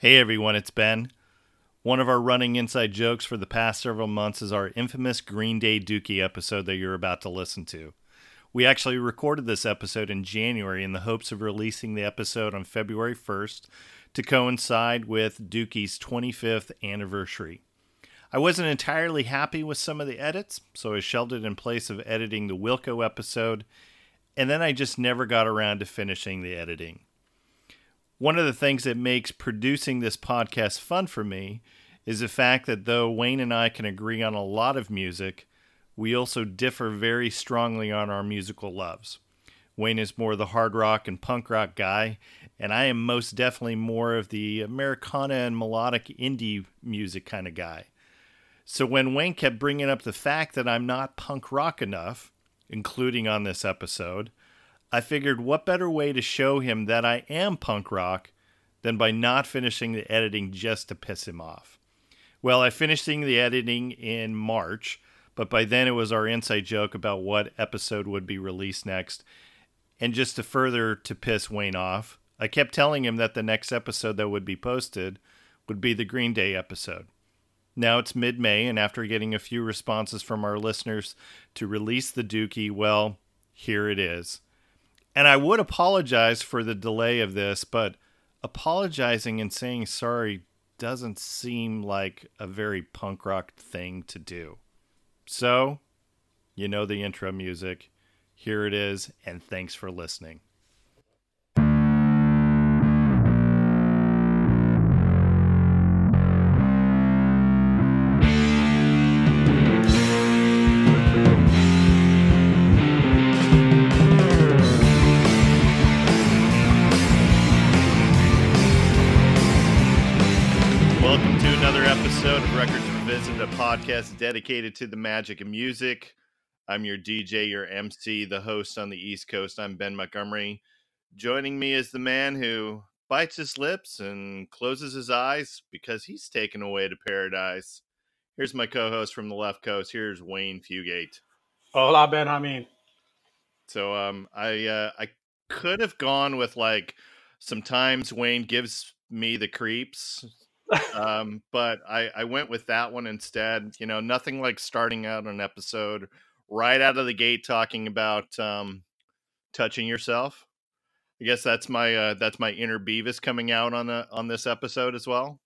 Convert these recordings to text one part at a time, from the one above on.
Hey everyone, it's Ben. One of our running inside jokes for the past several months is our infamous Green Day Dookie episode that you're about to listen to. We actually recorded this episode in January in the hopes of releasing the episode on February 1st to coincide with Dookie's 25th anniversary. I wasn't entirely happy with some of the edits, so I shelved it in place of editing the Wilco episode, and then I just never got around to finishing the editing one of the things that makes producing this podcast fun for me is the fact that though Wayne and I can agree on a lot of music, we also differ very strongly on our musical loves. Wayne is more the hard rock and punk rock guy, and I am most definitely more of the Americana and melodic indie music kind of guy. So when Wayne kept bringing up the fact that I'm not punk rock enough, including on this episode, I figured what better way to show him that I am punk rock than by not finishing the editing just to piss him off. Well, I finished the editing in March, but by then it was our inside joke about what episode would be released next. And just to further to piss Wayne off, I kept telling him that the next episode that would be posted would be the Green Day episode. Now it's mid May, and after getting a few responses from our listeners to release the Dookie, well, here it is. And I would apologize for the delay of this, but apologizing and saying sorry doesn't seem like a very punk rock thing to do. So, you know the intro music. Here it is, and thanks for listening. Podcast dedicated to the magic of music. I'm your DJ, your MC, the host on the East Coast. I'm Ben Montgomery. Joining me is the man who bites his lips and closes his eyes because he's taken away to paradise. Here's my co-host from the left coast. Here's Wayne Fugate. Hola, Ben. I mean, so um, I uh, I could have gone with like sometimes Wayne gives me the creeps um, but I, I went with that one instead. You know, nothing like starting out an episode right out of the gate talking about um, touching yourself. I guess that's my uh, that's my inner Beavis coming out on on this episode as well.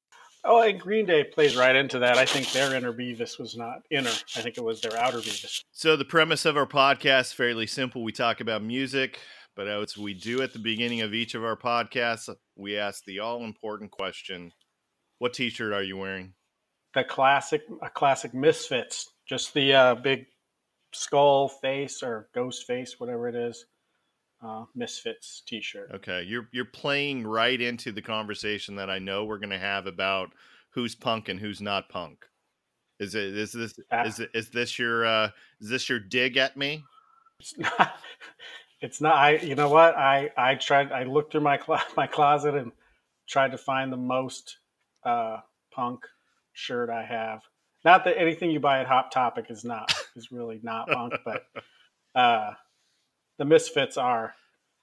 Oh, and Green Day plays right into that. I think their inner Beavis was not inner. I think it was their outer Beavis. So the premise of our podcast is fairly simple. We talk about music, but as we do at the beginning of each of our podcasts, we ask the all important question what T-shirt are you wearing? The classic, a classic Misfits. Just the uh, big skull face or ghost face, whatever it is. Uh, Misfits T-shirt. Okay, you're you're playing right into the conversation that I know we're going to have about who's punk and who's not punk. Is it is this uh, is it, is this your uh, is this your dig at me? It's not. It's not. I you know what I I tried. I looked through my cl- my closet and tried to find the most uh, punk shirt I have. Not that anything you buy at Hot Topic is not is really not punk, but uh, the Misfits are.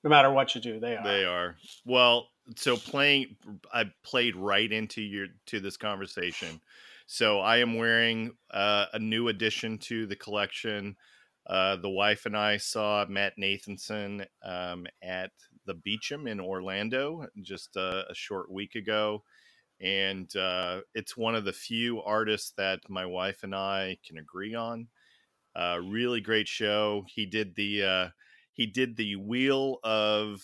No matter what you do, they are. They are. Well, so playing, I played right into your to this conversation. So I am wearing uh, a new addition to the collection. Uh, the wife and I saw Matt Nathanson um, at the Beacham in Orlando just a, a short week ago and uh, it's one of the few artists that my wife and I can agree on. Uh, really great show. He did the uh, he did the wheel of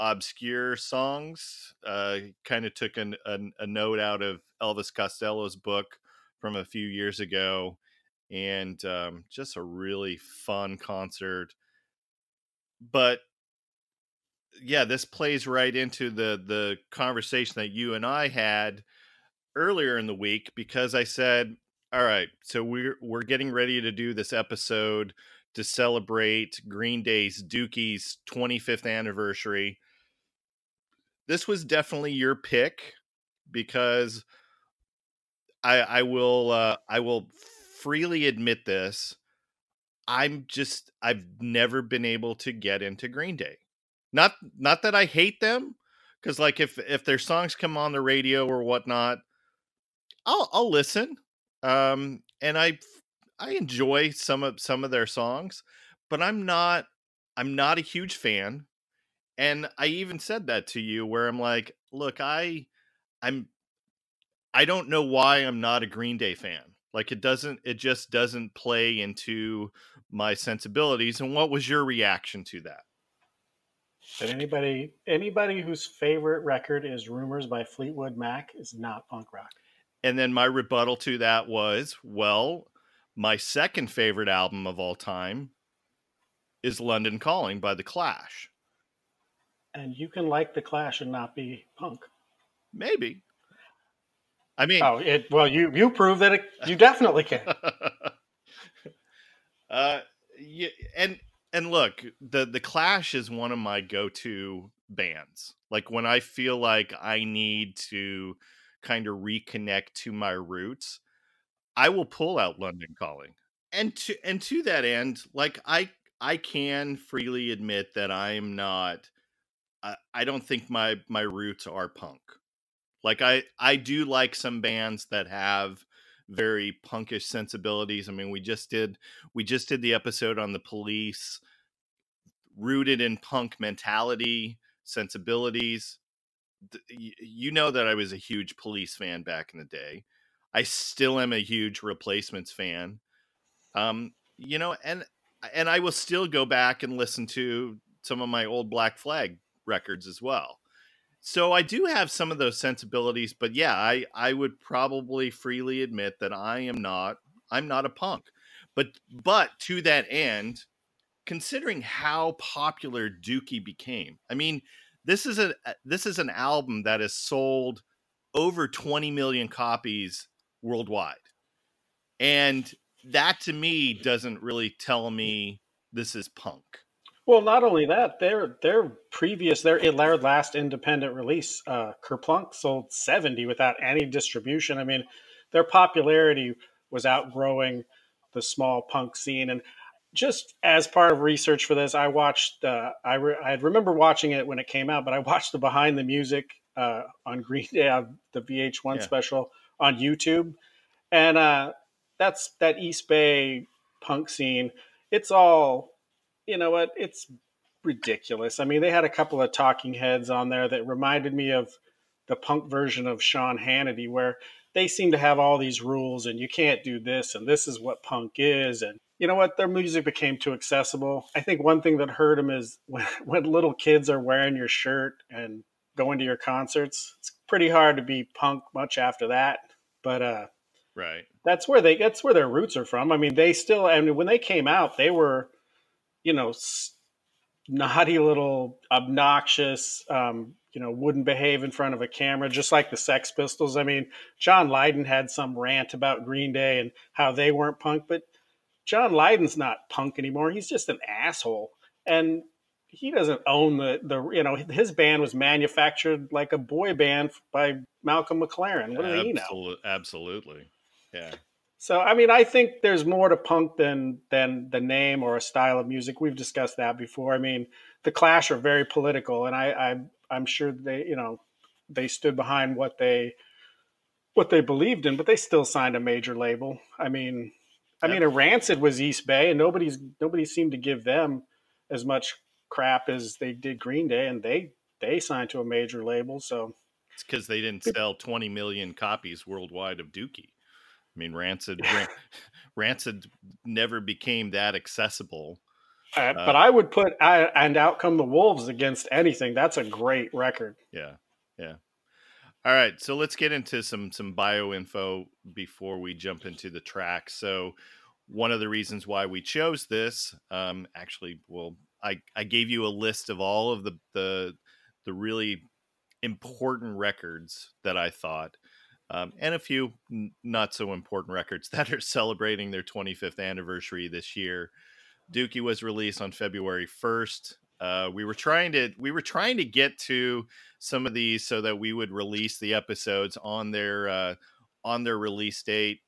obscure songs. Uh, kind of took an, an, a note out of Elvis Costello's book from a few years ago, and um, just a really fun concert. But yeah, this plays right into the the conversation that you and I had earlier in the week because I said, "All right, so we're we're getting ready to do this episode to celebrate Green Day's Dookie's 25th anniversary." This was definitely your pick because I I will uh, I will freely admit this. I'm just I've never been able to get into Green Day. Not not that I hate them, because like if if their songs come on the radio or whatnot, I'll I'll listen. Um, and I I enjoy some of some of their songs, but I'm not I'm not a huge fan. And I even said that to you where I'm like, look, I I'm I don't know why I'm not a Green Day fan. Like it doesn't it just doesn't play into my sensibilities. And what was your reaction to that? That anybody anybody whose favorite record is Rumours by Fleetwood Mac is not punk rock. And then my rebuttal to that was, well, my second favorite album of all time is London Calling by The Clash. And you can like The Clash and not be punk. Maybe. I mean, oh, it well, you you prove that it, you definitely can. uh, yeah, and and look, the the Clash is one of my go-to bands. Like when I feel like I need to kind of reconnect to my roots, I will pull out London Calling. And to and to that end, like I I can freely admit that I am not I, I don't think my my roots are punk. Like I I do like some bands that have very punkish sensibilities. I mean, we just did we just did the episode on the police rooted in punk mentality, sensibilities. You know that I was a huge police fan back in the day. I still am a huge replacements fan. Um, you know, and and I will still go back and listen to some of my old Black Flag records as well. So I do have some of those sensibilities, but yeah, I I would probably freely admit that I am not I'm not a punk. But but to that end, considering how popular Dookie became, I mean, this is a uh, this is an album that has sold over 20 million copies worldwide. And that to me doesn't really tell me this is punk. Well, not only that, their their previous their their last independent release, uh, Kerplunk, sold seventy without any distribution. I mean, their popularity was outgrowing the small punk scene. And just as part of research for this, I watched. Uh, I re- I remember watching it when it came out, but I watched the behind the music uh, on Green Day, uh, the VH1 yeah. special on YouTube, and uh, that's that East Bay punk scene. It's all you know what? It's ridiculous. I mean, they had a couple of talking heads on there that reminded me of the punk version of Sean Hannity, where they seem to have all these rules and you can't do this and this is what punk is. And you know what? Their music became too accessible. I think one thing that hurt them is when, when little kids are wearing your shirt and going to your concerts, it's pretty hard to be punk much after that. But, uh, right. That's where they, that's where their roots are from. I mean, they still, I mean, when they came out, they were, you know, naughty little obnoxious, um, you know, wouldn't behave in front of a camera, just like the Sex Pistols. I mean, John Lydon had some rant about Green Day and how they weren't punk, but John Lydon's not punk anymore. He's just an asshole. And he doesn't own the, the you know, his band was manufactured like a boy band by Malcolm McLaren. What does he know? Absolutely. Yeah. So I mean, I think there's more to punk than than the name or a style of music. We've discussed that before. I mean, the Clash are very political, and I, I I'm sure they you know they stood behind what they what they believed in, but they still signed a major label. I mean, I mean, a Rancid was East Bay, and nobody's nobody seemed to give them as much crap as they did Green Day, and they they signed to a major label. So it's because they didn't sell 20 million copies worldwide of Dookie. I mean, Rancid, Rancid never became that accessible. Uh, uh, but I would put I, and out come the wolves against anything. That's a great record. Yeah, yeah. All right, so let's get into some some bio info before we jump into the track. So, one of the reasons why we chose this, um, actually, well, I I gave you a list of all of the the the really important records that I thought um, and a few n- not so important records that are celebrating their 25th anniversary this year. Dookie was released on February 1st. Uh, we were trying to we were trying to get to some of these so that we would release the episodes on their uh, on their release date.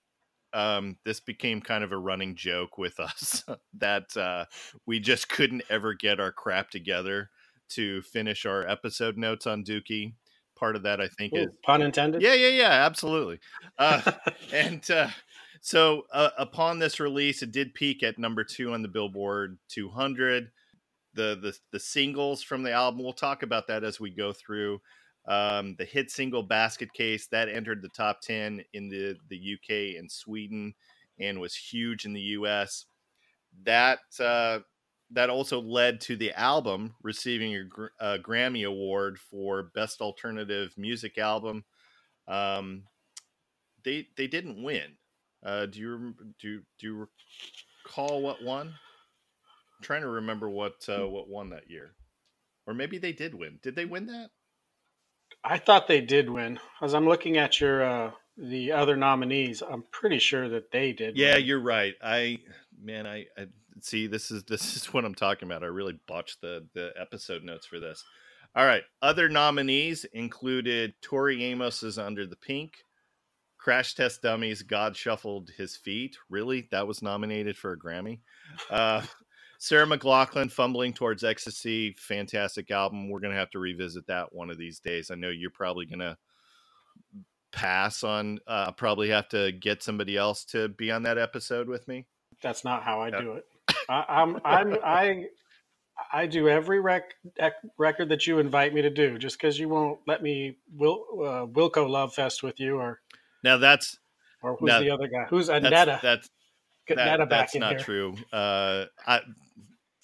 Um, this became kind of a running joke with us that uh, we just couldn't ever get our crap together to finish our episode notes on Dookie. Part of that, I think, Ooh, is pun intended. yeah, yeah, yeah, absolutely. Uh, and uh, so, uh, upon this release, it did peak at number two on the Billboard 200. The the the singles from the album, we'll talk about that as we go through. Um, the hit single "Basket Case" that entered the top ten in the the UK and Sweden, and was huge in the US. That uh, that also led to the album receiving a, a Grammy Award for Best Alternative Music Album. Um, they they didn't win. Uh, do you do do you recall what won? I'm trying to remember what uh, what won that year, or maybe they did win. Did they win that? I thought they did win. As I'm looking at your uh, the other nominees, I'm pretty sure that they did. Yeah, win. you're right. I man, I, I see. This is this is what I'm talking about. I really botched the the episode notes for this. All right, other nominees included Tori Amos's "Under the Pink," Crash Test Dummies, "God Shuffled His Feet." Really, that was nominated for a Grammy. Uh, Sarah McLachlan, "Fumbling Towards Ecstasy," fantastic album. We're gonna have to revisit that one of these days. I know you're probably gonna pass on. Uh, probably have to get somebody else to be on that episode with me. That's not how I do it. I, I'm I'm I I do every rec, record that you invite me to do. Just because you won't let me Wil, uh, Wilco Love Fest with you, or Now that's or who's No, the other guy? Who's that's Anetta? that's Get that- Netta back that's not here. true. Uh, I,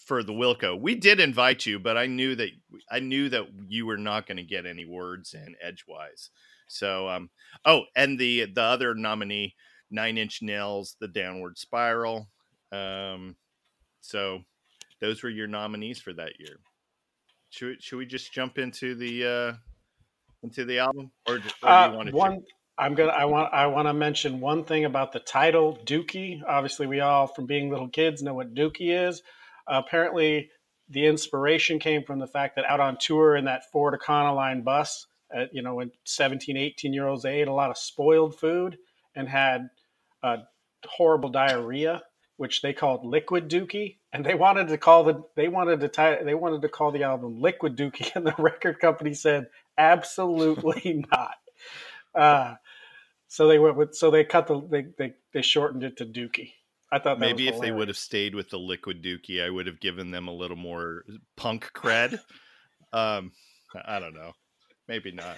for the Wilco, we did invite you, but I knew that I knew that you were not going to get any words in edgewise. So, um, oh, and the the other nominee, Nine Inch Nails, The Downward Spiral. Um, so those were your nominees for that year. Should should we just jump into the uh, into the album, or, do- or do you Uh, want to? one, I'm gonna. I want. I want to mention one thing about the title Dookie. Obviously, we all, from being little kids, know what Dookie is. apparently, the inspiration came from the fact that out on tour in that Ford Econoline bus, at, you know, when 17, 18 year olds, they ate a lot of spoiled food and had uh, horrible diarrhea, which they called Liquid Dookie. And they wanted to call the they wanted to tie they wanted to call the album Liquid Dookie, and the record company said absolutely not. Uh, so they went with so they cut the they they, they shortened it to Dookie. I thought Maybe if they would have stayed with the liquid dookie, I would have given them a little more punk cred. um, I don't know. Maybe not.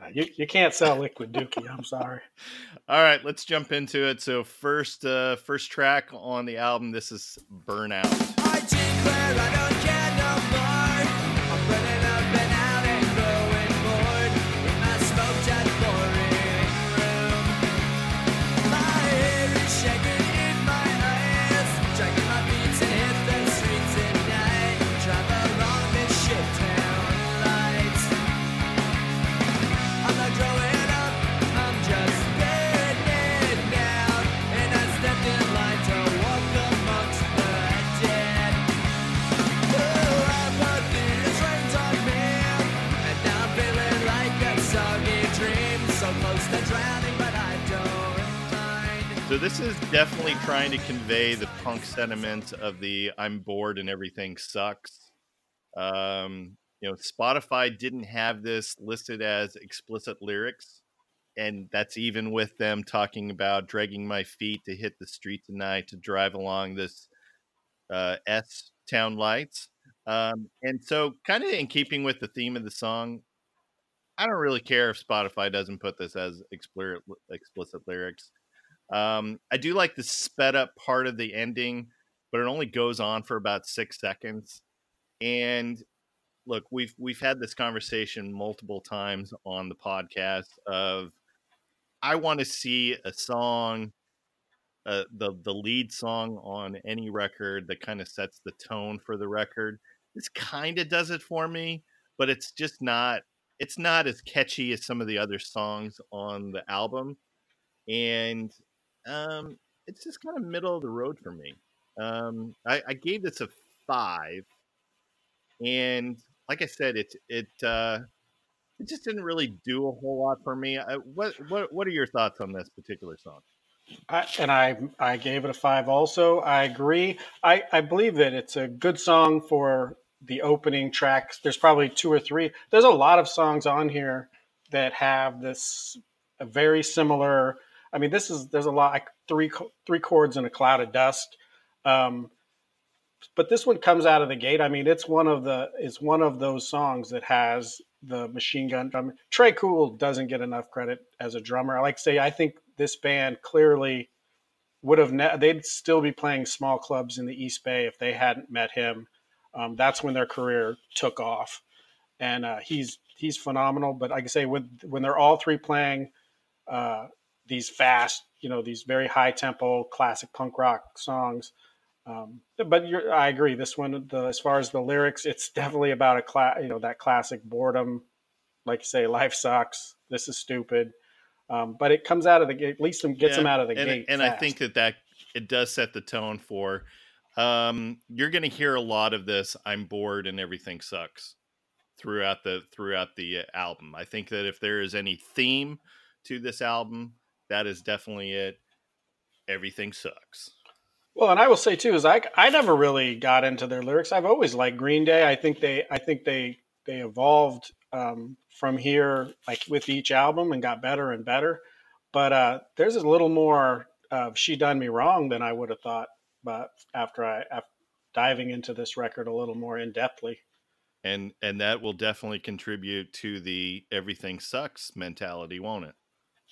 Uh, you you can't sell Liquid Dookie. I'm sorry. All right, let's jump into it. So first, uh, first track on the album. This is "Burnout." I declare I don't care no So this is definitely trying to convey the punk sentiment of the "I'm bored and everything sucks." Um, you know, Spotify didn't have this listed as explicit lyrics, and that's even with them talking about dragging my feet to hit the street tonight to drive along this uh, S town lights. Um, and so, kind of in keeping with the theme of the song, I don't really care if Spotify doesn't put this as explicit explicit lyrics. Um, I do like the sped up part of the ending, but it only goes on for about six seconds. And look, we've we've had this conversation multiple times on the podcast of I want to see a song, uh, the the lead song on any record that kind of sets the tone for the record. This kind of does it for me, but it's just not. It's not as catchy as some of the other songs on the album, and um, it's just kind of middle of the road for me. Um, I, I gave this a five, and like I said, it it uh, it just didn't really do a whole lot for me. I, what what what are your thoughts on this particular song? I, and I I gave it a five. Also, I agree. I I believe that it's a good song for the opening tracks. There's probably two or three. There's a lot of songs on here that have this a very similar. I mean, this is there's a lot like three three chords in a cloud of dust. Um, but this one comes out of the gate. I mean, it's one of the it's one of those songs that has the machine gun drum. Tré Cool doesn't get enough credit as a drummer. I like to say I think this band clearly would have ne- they'd still be playing small clubs in the East Bay if they hadn't met him. Um, that's when their career took off, and uh, he's he's phenomenal. But like I say, when when they're all three playing uh, these fast, you know, these very high tempo classic punk rock songs. Um, but you're, I agree. This one, the, as far as the lyrics, it's definitely about a class, you know, that classic boredom. Like you say, life sucks. This is stupid. Um, but it comes out of the gate. At least gets Yeah, them out of the and, gate. and I think that that it does set the tone for um you're going to hear a lot of this i'm bored and everything sucks throughout the throughout the uh, album i think that if there is any theme to this album that is definitely it everything sucks Well, and I will say too is I I never really got into their lyrics. I've always liked Green Day. I think they I think they they evolved um, from here like with each album and got better and better. But uh, there's a little more of "She Done Me Wrong" than I would have thought. But after I after diving into this record a little more in depthly, and and that will definitely contribute to the everything sucks mentality won't it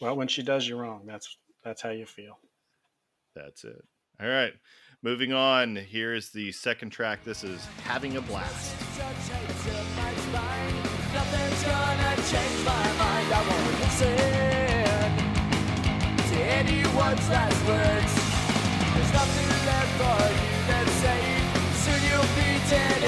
well, when she does you wrong, that's that's how you feel. that's it all right moving on here's the second track this is having a blast Nothing's gonna change my mind. I won't listen to anyone's last words. There's nothing left for you to say. Soon you'll be dead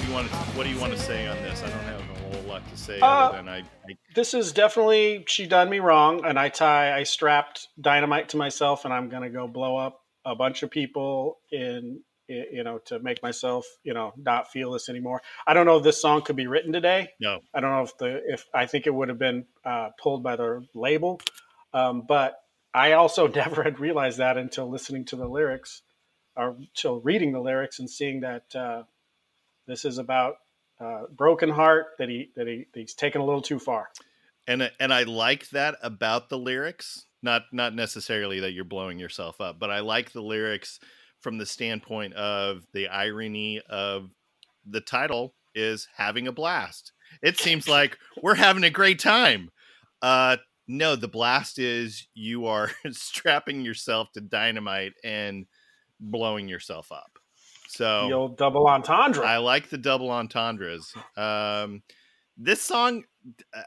what do you want to what do you want to say on this? I don't have a whole lot to say Uh, other than I, I this is definitely she done me wrong and i tie i strapped dynamite to myself and i'm going to go blow up a bunch of people in you know to make myself you know not feel this anymore. I don't know if this song could be written today. No. I don't know if the if i think it would have been uh, pulled by the label um, but i also never had realized that until listening to the lyrics or until reading the lyrics and seeing that uh, this is about uh, broken heart that he that he he's taken a little too far and and I like that about the lyrics. Not not necessarily that you're blowing yourself up, but I like the lyrics from the standpoint of the irony of the title is having a blast. It seems like we're having a great time. Uh no, the blast is you are strapping yourself to dynamite and blowing yourself up. So the old double entendre. I like the double entendres. Um, this song, uh,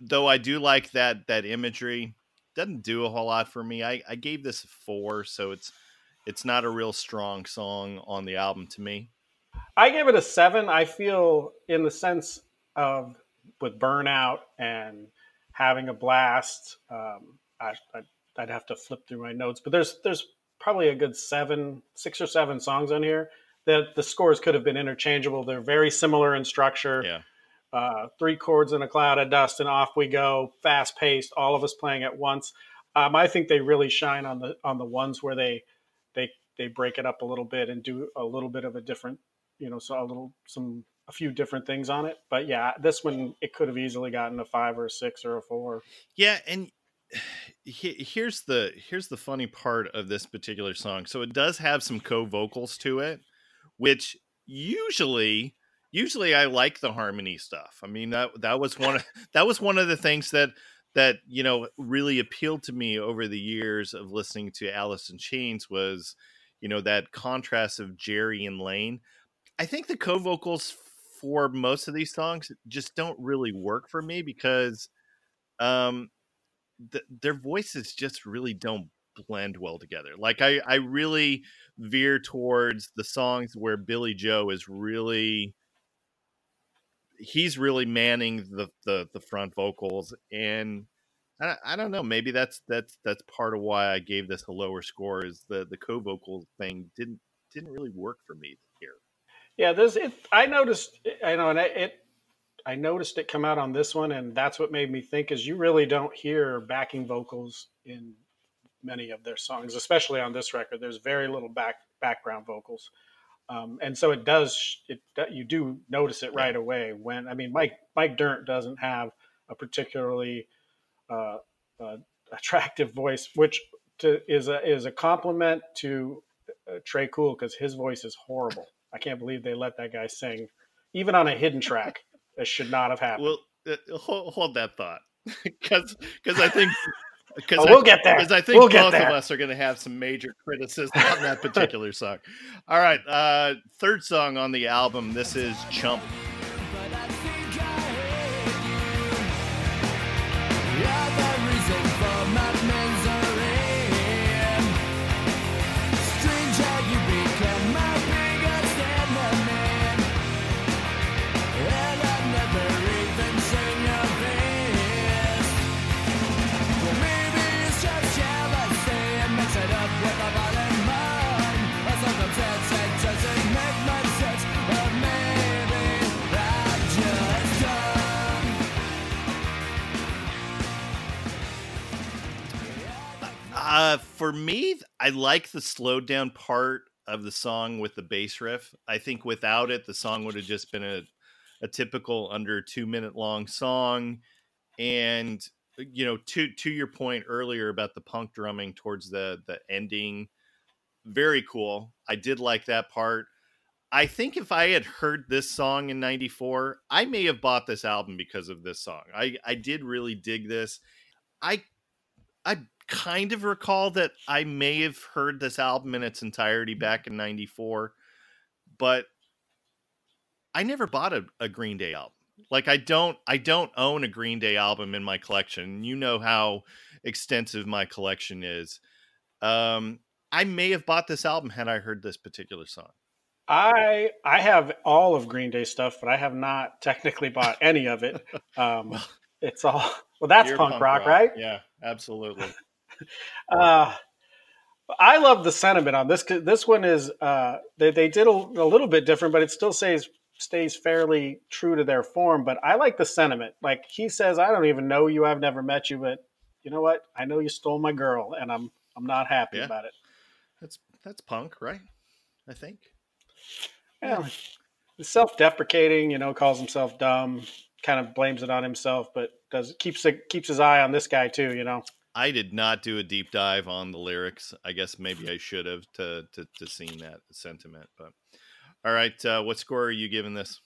though, I do like that that imagery. Doesn't do a whole lot for me. I, I gave this a four, so it's it's not a real strong song on the album to me. I give it a seven. I feel in the sense of with burnout and having a blast. Um, I, I, I'd have to flip through my notes, but there's there's probably a good seven, six or seven songs on here that the scores could have been interchangeable. They're very similar in structure. Yeah, uh, three chords in a cloud of dust, and off we go, fast paced, all of us playing at once. Um, I think they really shine on the on the ones where they they they break it up a little bit and do a little bit of a different, you know, so a little some a few different things on it. But yeah, this one it could have easily gotten a five or a six or a four. yeah, and he, here's the here's the funny part of this particular song. So it does have some co-vocals to it, which usually usually I like the harmony stuff. I mean that that was one of that was one of the things that that you know really appealed to me over the years of listening to Alice in Chains was you know that contrast of Jerry and Layne. I think the co-vocals for most of these songs just don't really work for me because um th- their voices just really don't blend well together. Like I I really veer towards the songs where Billie Joe is really he's really manning the the, the front vocals and I, I don't know maybe that's that's that's part of why I gave this a lower score is the the co-vocal thing didn't didn't really work for me here. Yeah, there's it. I noticed. Eh, I know, and it. I noticed it come out on this one, and that's what made me think is you really don't hear backing vocals in many of their songs, especially on this record. There's very little back background vocals, um, and so it does. It you do notice it right away when I mean Mike Mike Dirnt doesn't have a particularly uh, uh, attractive voice, which to, is a is a compliment to uh, Tré Cool because his voice is horrible. I can't believe they let that guy sing, even on a hidden track. That should not have happened. Well, uh, hold, hold that thought because because I think because Oh, we'll get there. because I think We'll both of us are going to have some major criticism on that particular song. All right, uh, third song on the album. This is Chump. Uh, for me, I like the slowed down part of the song with the bass riff. I think without it, the song would have just been a, a typical under two minute long song. And you know, to to your point earlier about the punk drumming towards the the ending, very cool. I did like that part. I think if I had heard this song in 94, I may have bought this album because of this song. I, I did really dig this. I I kind of recall that I may have heard this album in its entirety back in 94, but I never bought a, a Green Day album. Like I don't I don't own a Green Day album in my collection. You know how extensive my collection is. Um I may have bought this album had I heard this particular song. I I have all of Green Day stuff, but I have not technically bought any of it. Um, it's all well. That's You're punk, rock, right? Yeah, absolutely. Uh, I love the sentiment on this. This one is uh, they they did a, a little bit different, but it still stays stays fairly true to their form. But I like the sentiment. Like he says, "I don't even know you. I've never met you, but you know what? I know you stole my girl, and I'm I'm not happy Yeah. about it." That's that's punk, right? I think. Yeah, self-deprecating. You know, calls himself dumb. Kind of blames it on himself, but does keeps it keeps his eye on this guy too. You know. I did not do a deep dive on the lyrics. I guess maybe I should have to to to seen that sentiment. But all right, uh, what score are you giving this?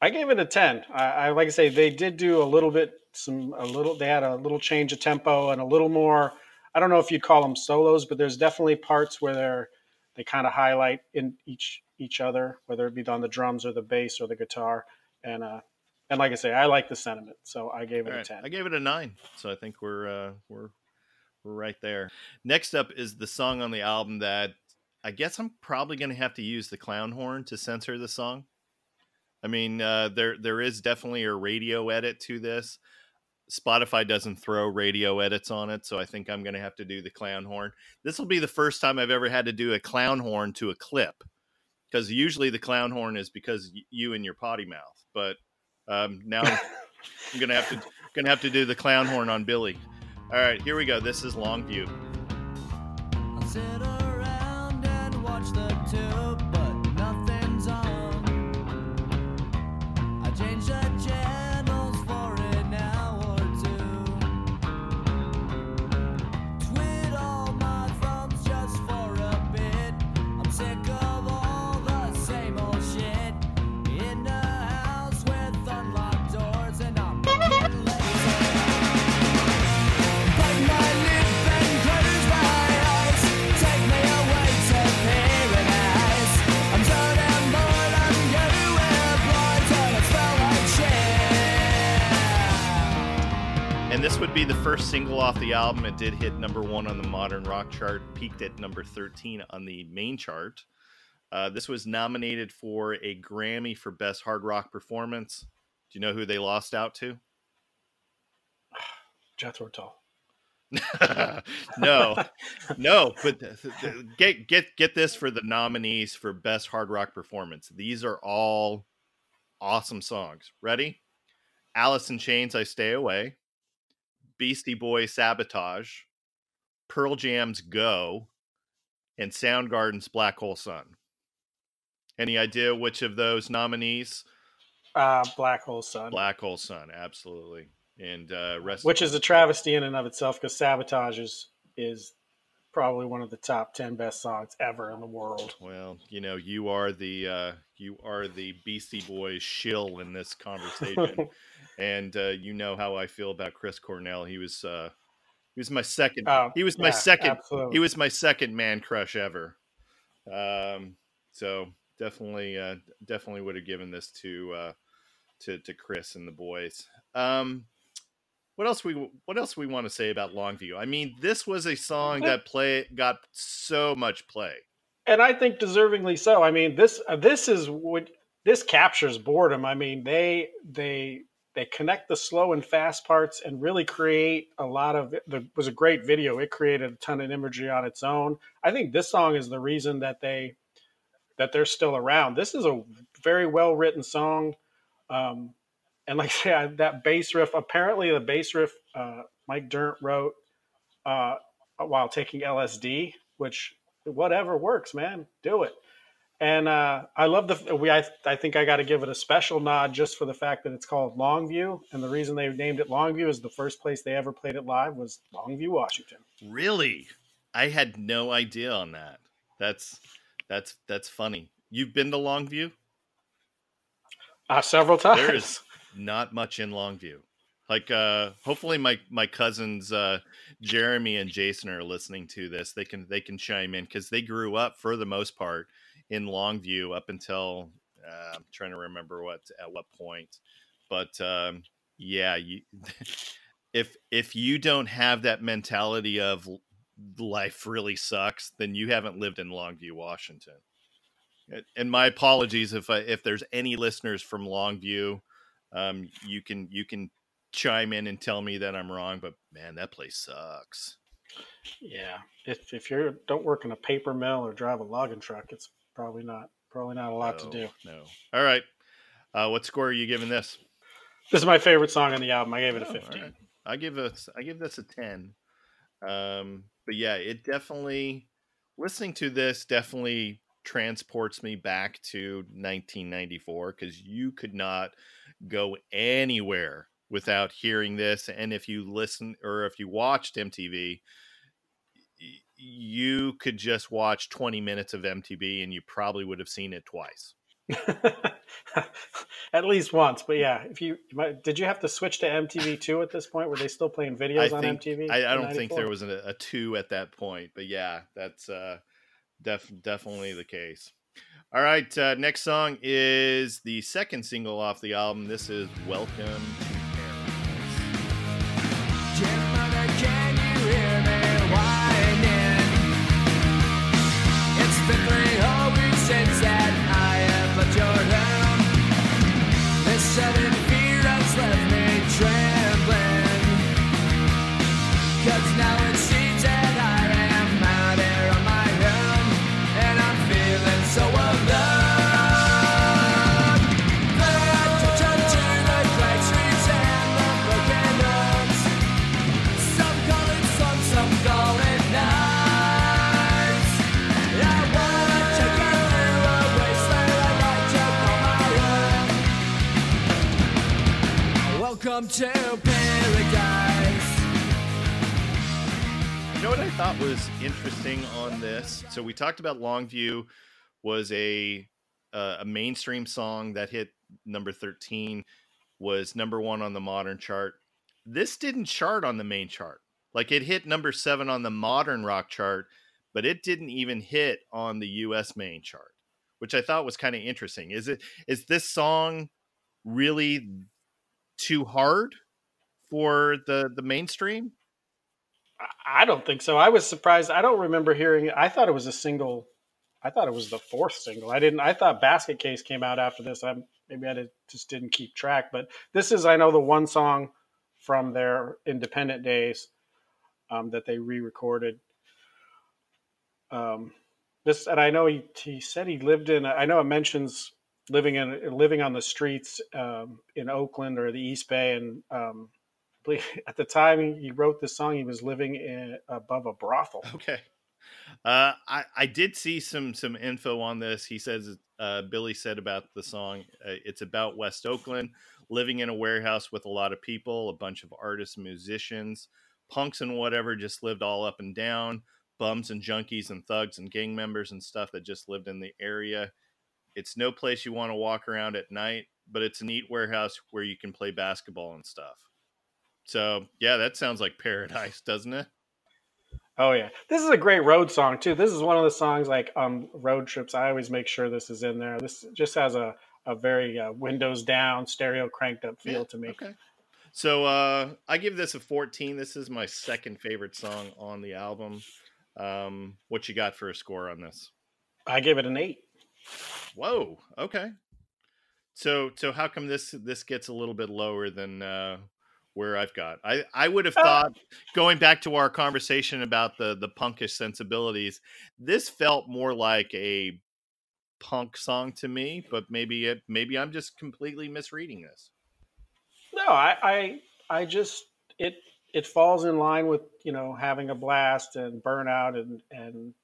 I gave it a ten. I, I like I say they did do a little bit some a little they had a little change of tempo and a little more. I don't know if you'd call them solos, but there's definitely parts where they're they kind of highlight in each each other, whether it be on the drums or the bass or the guitar. And uh and like I say, I like the sentiment, so I gave it a ten. I gave it a nine, so I think we're uh, we're we're right there. Next up is the song on the album that I guess I'm probably going to have to use the clown horn to censor the song. I mean, uh, there there is definitely a radio edit to this. Spotify doesn't throw radio edits on it, so I think I'm going to have to do the clown horn. This will be the first time I've ever had to do a clown horn to a clip, because usually the clown horn is because you and your potty mouth, but um, now I'm gonna have to gonna have to do the clown horn on Billie. All right, here we go. This is Longview. This would be the first single off the album. It did hit number one on the modern rock chart, peaked at number 13 on the main chart. Uh, this was nominated for a Grammy for Best Hard Rock Performance. Do you know who they lost out to? Jethro Tull. no, no. But th- th- get get get this for the nominees for Best Hard Rock Performance. These are all awesome songs. Ready? Alice in Chains, I Stay Away. Beastie Boy Sabotage. Pearl Jam's Go. And Soundgarden's Black Hole Sun. Any idea which of those nominees? Uh, Black Hole Sun, Black Hole Sun, absolutely. And uh, rest. which is a travesty in and of itself because Sabotage is, is probably one of the top 10 best songs ever in the world. Well, you know, you are the uh, you are the Beastie Boys shill in this conversation, and uh, you know how I feel about Chris Cornell. He was uh, he was my second. Oh, he was my yeah, second. absolutely. He was my second man crush ever. Um, so definitely, uh, definitely would have given this to uh, to to Chris and the boys. Um, what else we what else we want to say about Longview? I mean, this was a song that play got so much play. and I think deservingly so. I mean, this uh, this is what this captures boredom. I mean, they they they connect the slow and fast parts and really create a lot of. It was a great video. It created a ton of imagery on its own. I think this song is the reason that they that they're still around. This is a very well written song. Um, and like I said, that bass riff, apparently the bass riff uh, Mike Dirnt wrote uh, while taking LSD, which whatever works, man, do it. And uh, I love the we. I, I think I got to give it a special nod just for the fact that it's called Longview, and the reason they named it Longview is the first place they ever played it live was Longview, Washington. Really? I had no idea on that. That's that's that's funny. You've been to Longview? Uh, several times. There is not much in Longview. Like uh hopefully my my cousins uh Jeremy and Jason are listening to this. They can they can chime in cuz they grew up for the most part in Longview up until uh, I'm trying to remember what at what point. But um yeah, you if if you don't have that mentality of life really sucks, then you haven't lived in Longview, Washington. And my apologies if I, if there's any listeners from Longview, um, you can you can chime in and tell me that I'm wrong. But man, that place sucks. Yeah, if if you don't work in a paper mill or drive a logging truck, it's probably not probably not a lot to do. No. All right. Uh, what score are you giving this? This is my favorite song on the album. I gave it a Oh, all 15. right. I give it I give this a ten. Um, but yeah, it definitely listening to this definitely transports me back to 1994 because you could not go anywhere without hearing this. And if you listen or if you watched MTV, you could just watch 20 minutes of MTV and you probably would have seen it twice. At least once, but yeah. If you did you have to switch to MTV two at this point? Were they still playing videos I on think, MTV? I, I don't think there was a, a two at that point, but yeah, that's uh, def- definitely the case. All right, uh, next song is the second single off the album. This is "Welcome Welcome to paradise. You know what I thought was interesting on this? So we talked about Longview was a uh, a mainstream song that hit number 13 was number 1 on the modern chart. This didn't chart on the main chart. Like it hit number 7 on the modern rock chart, but it didn't even hit on the US main chart, which I thought was kind of interesting. Is it is this song really too hard for the the mainstream? I- don't think so. I was surprised. I don't remember hearing it. I thought it was a single. I thought it was the fourth single. I didn't. I thought Basket Case came out after this. I maybe I did, just didn't keep track. But this is, I know, the one song from their independent days um, that they re-recorded. Um, this, and I know he he said he lived in. I know it mentions living in living on the streets um, in Oakland or the East Bay, and um, at the time he wrote this song, he was living in, above a brothel. Okay. Uh, I I did see some some info on this. He says uh, Billie said about the song. Uh, it's about West Oakland, living in a warehouse with a lot of people, a bunch of artists, musicians, punks, and whatever just lived all up and down. Bums and junkies and thugs and gang members and stuff that just lived in the area. It's no place you want to walk around at night, but it's a neat warehouse where you can play basketball and stuff. So yeah, that sounds like paradise, doesn't it? Oh yeah, this is a great road song too. This is one of the songs like um road trips. I always make sure this is in there. This just has a a very uh, windows down, stereo cranked up feel Yeah, to me. Okay. So uh, I give this a 14. This is my second favorite song on the album. Um, what you got for a score on this? I give it an eight. Whoa. Okay. So so how come this this gets a little bit lower than uh, where I've got? I I would have Uh, thought going back to our conversation about the the punkish sensibilities, this felt more like a punk song to me, but maybe it maybe I'm just completely misreading this. No, I, I, I just it it falls in line with you know having a blast and burnout and and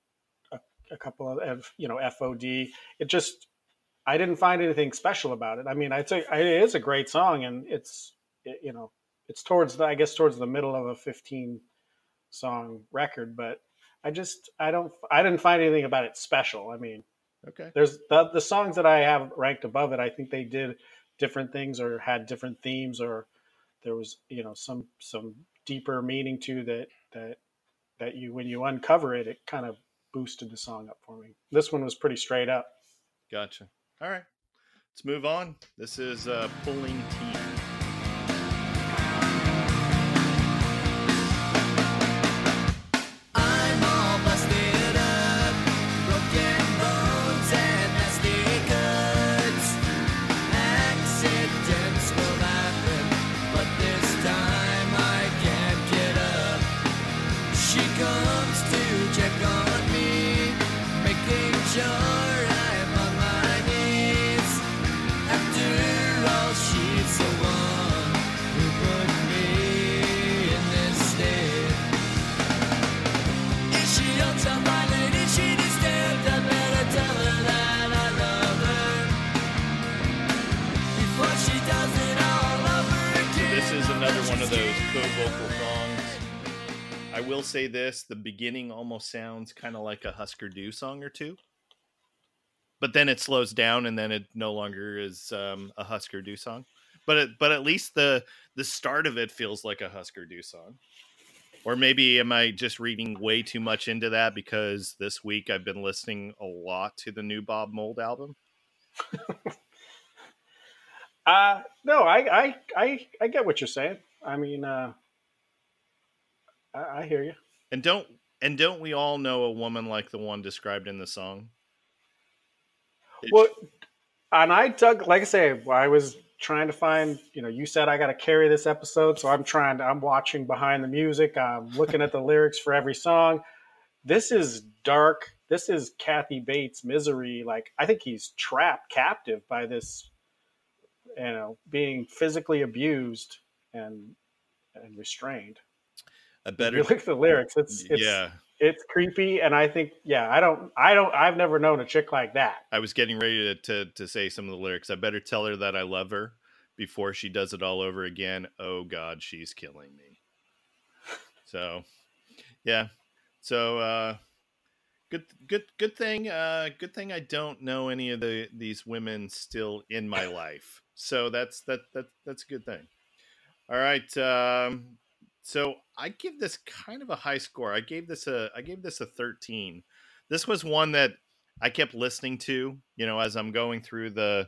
a, couple of of, you know FOD. It just I didn't find anything special about it. I mean, I'd say it is a great song and it's it, you know it's towards the I guess towards the middle of a 15 song record, but I just I don't I didn't find anything about it special. I mean, Okay. there's the, the songs that I have ranked above it. I think they did different things or had different themes or there was you know some some deeper meaning to that that that you when you uncover it, it kind of boosted the song up for me. This one was pretty straight up. Gotcha. All right. Let's move on. This is uh, Pulling Teeth. Say this: the beginning almost sounds kind of like a Hüsker Dü song or two, but then it slows down, and then it no longer is um, a Hüsker Dü song. But it, but at least the the start of it feels like a Hüsker Dü song. Or maybe am I just reading way too much into that because this week I've been listening a lot to the new Bob Mould album? Uh no, I I I, I get what you're saying. I mean, uh, I, I hear you. And don't and don't we all know a woman like the one described in the song? Well, and I dug, like I say, I was trying to find, you know, you said I got to carry this episode. So I'm trying to, I'm watching behind the music. I'm looking at the lyrics for every song. This is dark. This is Kathy Bates' misery. Like, I think he's trapped, captive by this, you know, being physically abused and, and restrained. A If better you look at the lyrics, it's, it's, yeah. it's creepy. And I think, yeah, I don't, I don't, I've never known a chick like that. i was getting ready to, to to say some of the lyrics. I better tell her that i love her before she does it all over again. Oh god she's killing me. So yeah. So uh good good good thing uh good thing i don't know any of the these women still in my life. So that's that that that's a good thing. All right um so i give this kind of a high score i gave this a i gave this a 13 this was one that i kept listening to you know as i'm going through the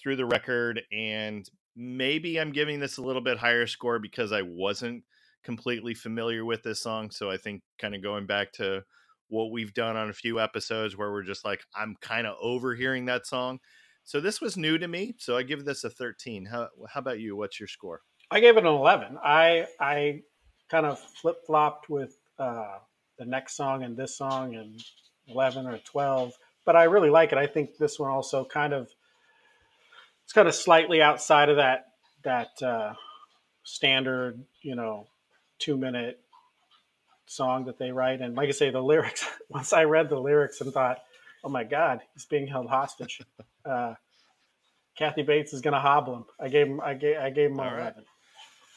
through the record and maybe I'm giving this a little bit higher score because I wasn't completely familiar with this song. So I think kind of going back to what we've done on a few episodes where we're just like, I'm kind of overhearing that song. So this was new to me. So I give this a 13. How, how about you? What's your score? I gave it an 11. I I kind of flip flopped with uh, the next song and this song and 11 or 12, but I really like it. I think this one also kind of it's kind of slightly outside of that that uh, standard, you know, two minute song that they write. And like I say, the lyrics. Once I read the lyrics and thought, oh my God, he's being held hostage. Uh, Kathy Bates is going to hobble him. I gave him. I gave. I gave him All right. 11.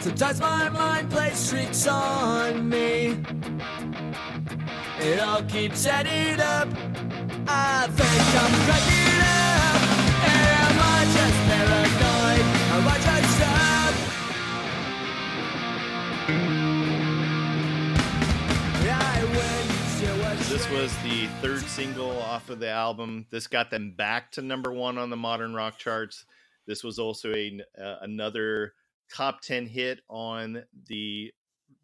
Sometimes my mind plays tricks on me. It all keeps adding up. I think I'm cracking up. Am I just paranoid? Am I just up? I went to a This was the third single off of the album. This got them back to number one on the modern rock charts. This was also a uh, another top ten hit on the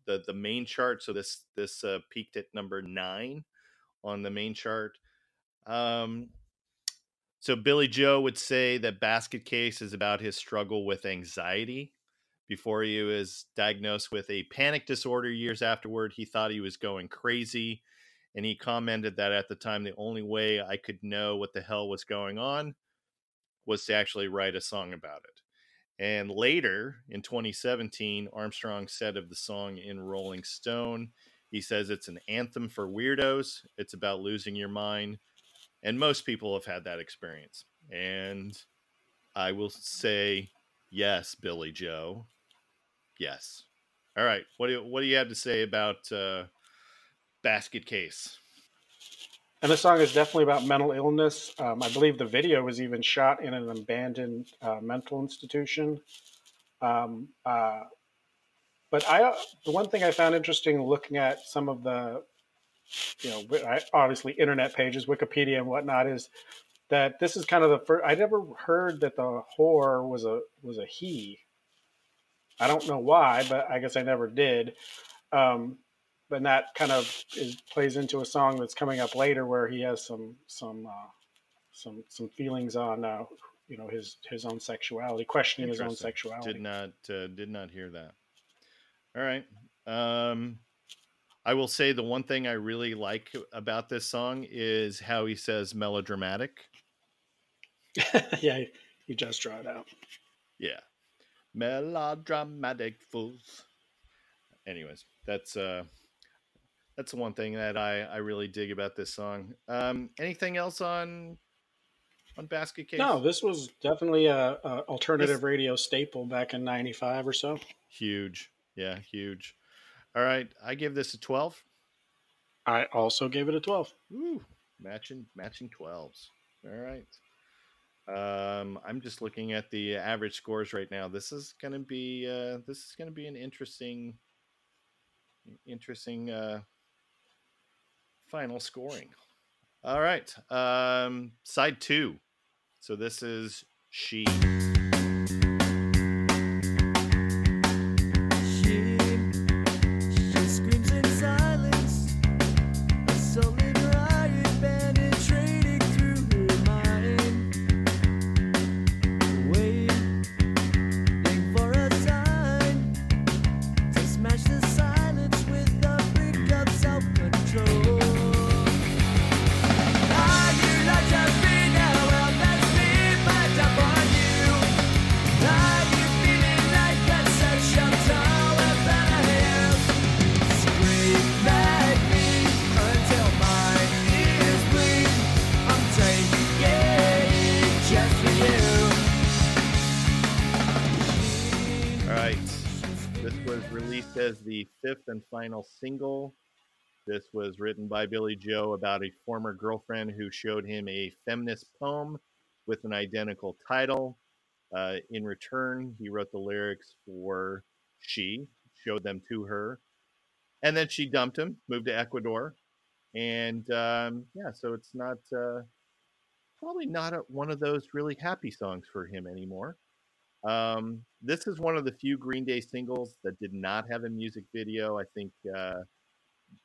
the the main chart. So this this uh, peaked at number nine on the main chart. Um, so Billie Joe would say that Basket Case is about his struggle with anxiety. Before he was diagnosed with a panic disorder years afterward, he thought he was going crazy and he commented that at the time the only way I could know what the hell was going on was to actually write a song about it. And later in 2017, Armstrong said of the song in Rolling Stone, he says it's an anthem for weirdos. It's about losing your mind. And most people have had that experience. And I will say, yes, Billie Joe. Yes. All right. What do you, what do you have to say about uh, Basket Case? And the song is definitely about mental illness. Um, I believe the video was even shot in an abandoned uh, mental institution. Um, uh, but I, the one thing I found interesting looking at some of the, you know, obviously internet pages, Wikipedia and whatnot, is that this is kind of the first. I never heard that the whore was a was a he. I don't know why, but I guess I never did. Um, but that kind of is, plays into a song that's coming up later where he has some some uh, some some feelings on uh, you know his his own sexuality, questioning his own sexuality. Did not uh, did not hear that. All right. Um, I will say the one thing I really like about this song is how he says melodramatic. yeah, you just draw it out. Yeah, melodramatic fools. Anyways, that's uh, that's the one thing that I I really dig about this song. Um, anything else on on Basket Case? No, this was definitely a, a alternative radio staple back in '95 or so. huge. Yeah, huge. All right, I give this a twelve. I also gave it a 12. Ooh, matching matching twelves. All right. Um, I'm just looking at the average scores right now. This is gonna be uh, this is gonna be an interesting, interesting uh, final scoring. All right. Um, side two. So this is she. As the fifth and final single. This was written by Billie Joe about a former girlfriend who showed him a feminist poem with an identical title. Uh, in return, he wrote the lyrics for She, showed them to her, and then she dumped him, moved to Ecuador, and um, yeah, so it's not uh, probably not a, one of those really happy songs for him anymore. Um, this is one of the few Green Day singles that did not have a music video. I think uh,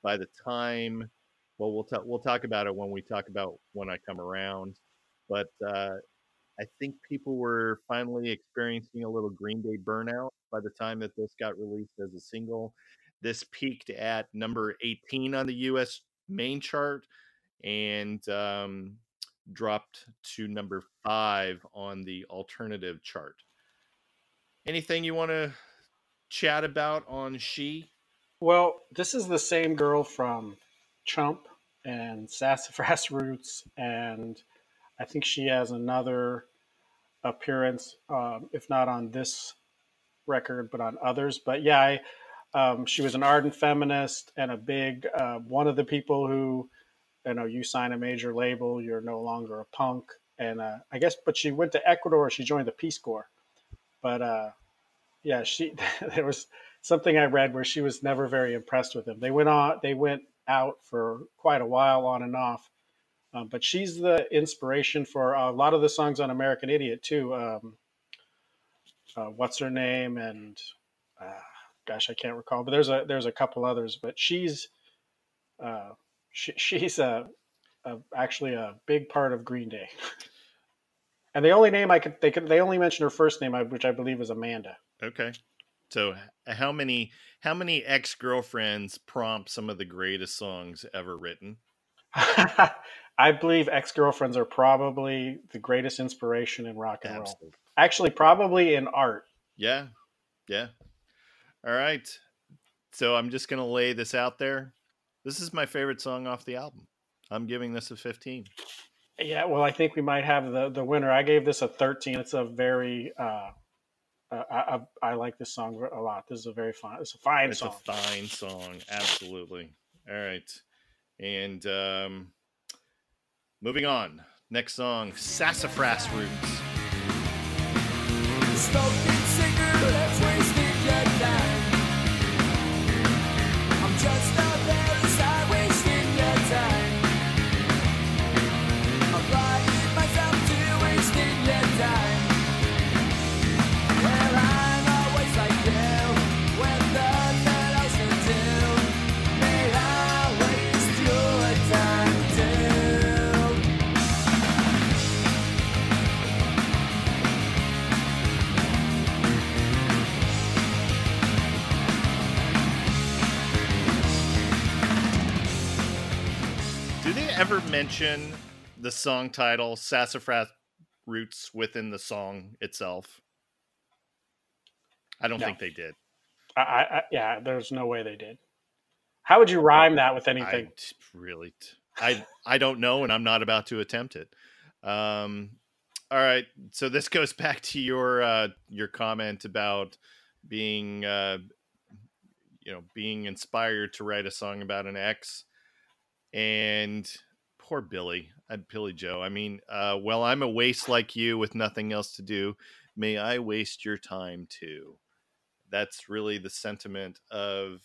by the time, well, we'll talk we'll talk about it when we talk about when I come around. But uh, I think people were finally experiencing a little Green Day burnout by the time that this got released as a single. This peaked at number 18 on the U.S. main chart and um, dropped to number five on the alternative chart. Anything you want to chat about on She? Well, this is the same girl from Chump and Sassafras Roots, and I think she has another appearance, um, if not on this record, but on others. But yeah, I, um, she was an ardent feminist and a big uh, one of the people who, you know, you sign a major label, you're no longer a punk, and uh, I guess, but she went to Ecuador. She joined the Peace Corps, but uh, yeah, she there was something I read where she was never very impressed with him. They went on, they went out for quite a while on and off. Um, but she's the inspiration for a lot of the songs on American Idiot too. Um, uh, what's her name? And uh, gosh, I can't recall. But there's a there's a couple others. But she's uh, she, she's a, a actually a big part of Green Day. and the only name I could they could they only mentioned her first name, which I believe is Amanda. Okay. So how many how many ex girlfriends prompt some of the greatest songs ever written? I believe ex girlfriends are probably the greatest inspiration in rock and roll. Actually, probably in art. Yeah. Yeah. All right. So I'm just gonna lay this out there. This is my favorite song off the album. I'm giving this a 15. Yeah, well, I think we might have the the winner. I gave this a 13. It's a very uh, uh, I, I I like this song a lot. This is a very fun. It's a fine It's song. a fine song. Absolutely. All right. And um, moving on. Next song, Sassafras Roots. Ever mention the song title, Sassafras Roots, within the song itself? I don't No. think they did. I, I, I yeah, there's no way they did. How would you rhyme that with anything? t- really, t- I I don't know, and I'm not about to attempt it. Um, all right, so this goes back to your uh, your comment about being, uh, you know, being inspired to write a song about an ex, and poor Billie, uh, Billie Joe. I mean, uh, well, I'm a waste like you with nothing else to do. May I waste your time too? That's really the sentiment of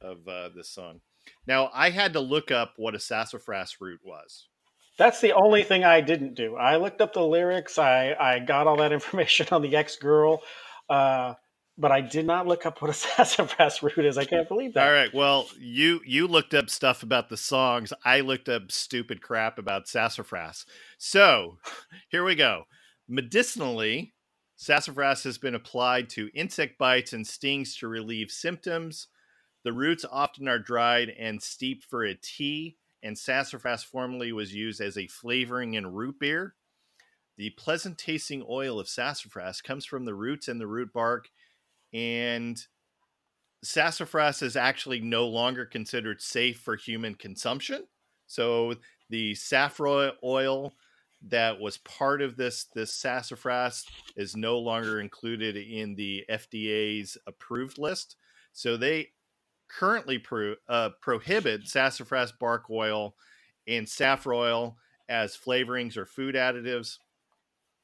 of uh, this song. Now, I had to look up what a sassafras root was. That's the only thing I didn't do. I looked up the lyrics. I, I got all that information on the ex girl, uh, but I did not look up what a sassafras root is. I can't believe that. All right. Well, you you looked up stuff about the songs. I looked up stupid crap about sassafras. So here we go. Medicinally, sassafras has been applied to insect bites and stings to relieve symptoms. The roots often are dried and steeped for a tea, and sassafras formerly was used as a flavoring in root beer. The pleasant tasting oil of sassafras comes from the roots and the root bark, and sassafras is actually no longer considered safe for human consumption. So the safrole oil that was part of this this sassafras is no longer included in the FDA's approved list. So they currently pro, uh, prohibit sassafras bark oil and safrole oil as flavorings or food additives.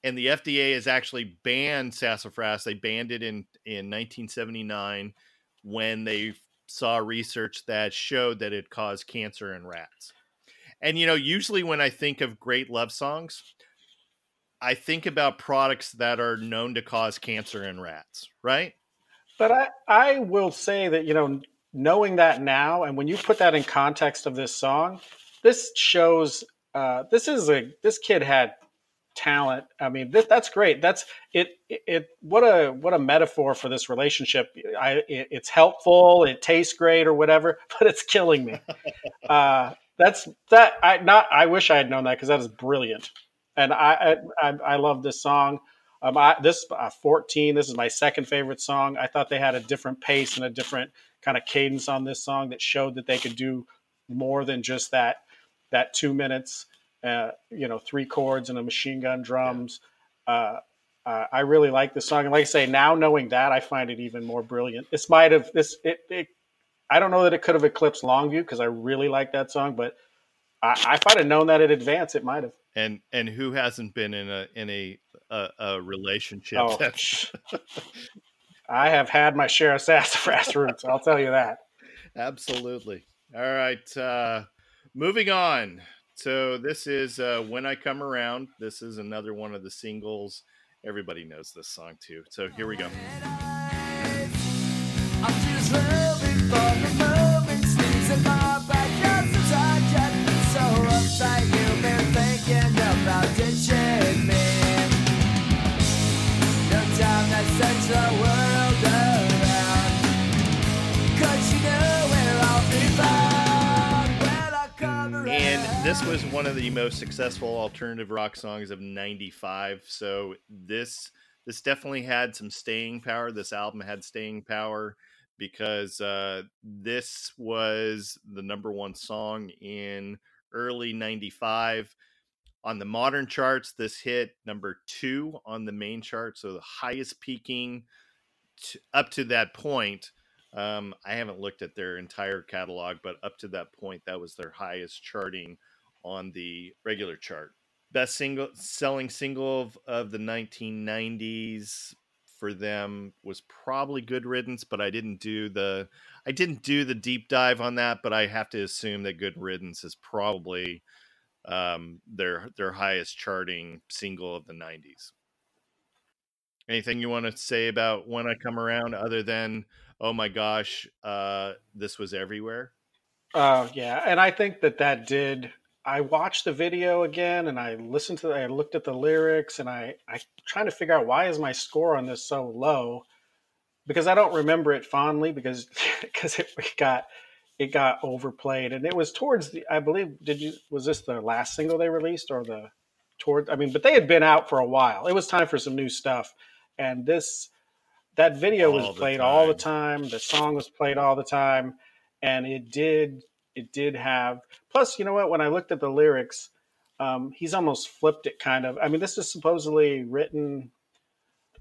And the FDA has actually banned sassafras. They banned it in, in 1979 when they saw research that showed that it caused cancer in rats. And, you know, usually when I think of great love songs, I think about products that are known to cause cancer in rats, right? But I, I will say that, you know, knowing that now, and when you put that in context of this song, this shows uh, this is a this kid had talent. I mean, this, that's great. That's it, it. It what a what a metaphor for this relationship. I it, it's helpful. It tastes great or whatever, but it's killing me. uh, that's that. I not. I wish I had known that because that is brilliant, and I I, I, I love this song. Um, I, this uh, 14. This is my second favorite song. I thought they had a different pace and a different kind of cadence on this song that showed that they could do more than just that that two minutes. Uh, you know, three chords and a machine gun drums. Uh, uh, I really like this song, and like I say, now knowing that, I find it even more brilliant. This might have this. It, it I don't know that it could have eclipsed Longview because I really like that song, but I, if I'd have known that in advance, it might have. And and who hasn't been in a in a a, a relationship Oh, that's I have had my share of sassafras roots. I'll tell you that. Absolutely. All right. Uh, moving on. So this is uh, "When I Come Around." This is another one of the singles. Everybody knows this song too. So here we go. This was one of the most successful alternative rock songs of '95. So this this definitely had some staying power. This album had staying power because uh, this was the number one song in early '95 on the modern charts. This hit number two on the main chart, so the highest peaking t- up to that point. Um, I haven't looked at their entire catalog, but up to that point, that was their highest charting on the regular chart. Best single selling single of, of the 1990s for them was probably Good Riddance, but I didn't do the I didn't do the deep dive on that, but I have to assume that Good Riddance is probably um, their their highest charting single of the 90s. Anything you want to say about when I come around other than oh my gosh, uh, this was everywhere? Oh yeah, and I think that that did. I watched the video again, and I listened to. It. I looked at the lyrics, and I I trying to figure out why is my score on this so low, because I don't remember it fondly because because it got it got overplayed, and it was towards the. I believe did you was this the last single they released or the toward? I mean, but they had been out for a while. It was time for some new stuff, and this that video All was the played all the time. The song was played all the time, and it did it did have. Plus, you know what? When I looked at the lyrics, um, he's almost flipped it. Kind of. I mean, this is supposedly written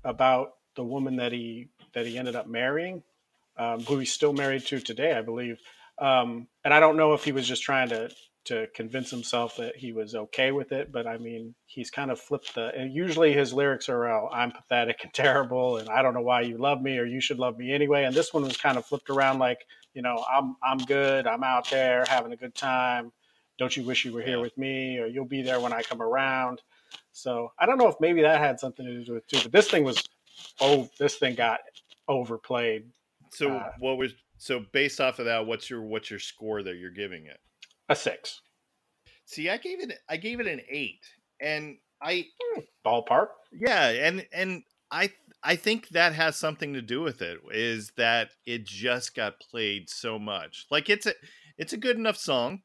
about the woman that he that he ended up marrying, um, who he's still married to today, I believe. Um, and I don't know if he was just trying to to convince himself that he was okay with it, but I mean, he's kind of flipped the. And usually his lyrics are, oh, "I'm pathetic and terrible, and I don't know why you love me, or you should love me anyway." And this one was kind of flipped around, like, you know, I'm I'm good, I'm out there having a good time. Don't you wish you were here with me, or you'll be there when I come around. So I don't know if maybe that had something to do with it too. But this thing was, oh, this thing got overplayed. So Uh, what was so based off of that? What's your what's your score that you're giving it? A six See, I gave it I gave it an eight, and I ballpark. yeah, and and I I think that has something to do with it. Is that it just got played so much? Like it's a it's a good enough song.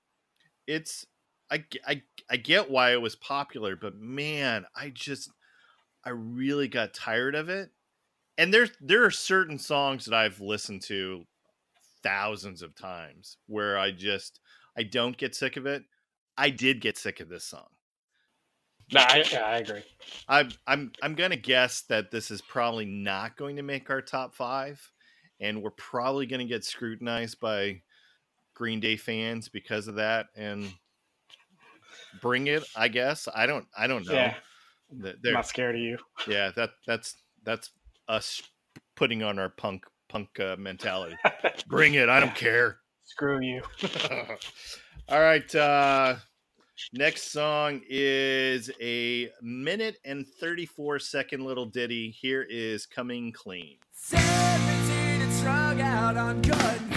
It's I I I get why it was popular, but man, I just I really got tired of it. And there's there are certain songs that I've listened to thousands of times where I just I don't get sick of it. I did get sick of this song. No, I, yeah, I agree. I'm I'm I'm gonna guess that this is probably not going to make our top five, and we're probably gonna get scrutinized by Green Day fans because of that. And bring it, I guess. I don't I don't know. Yeah, they're- not scared of you. yeah, that that's that's us putting on our punk punk uh, mentality. Bring it, I don't care. Screw you. All right. Uh, next song is a minute and 34 second little ditty. Here is Coming Clean. 17 and strung out on confusion.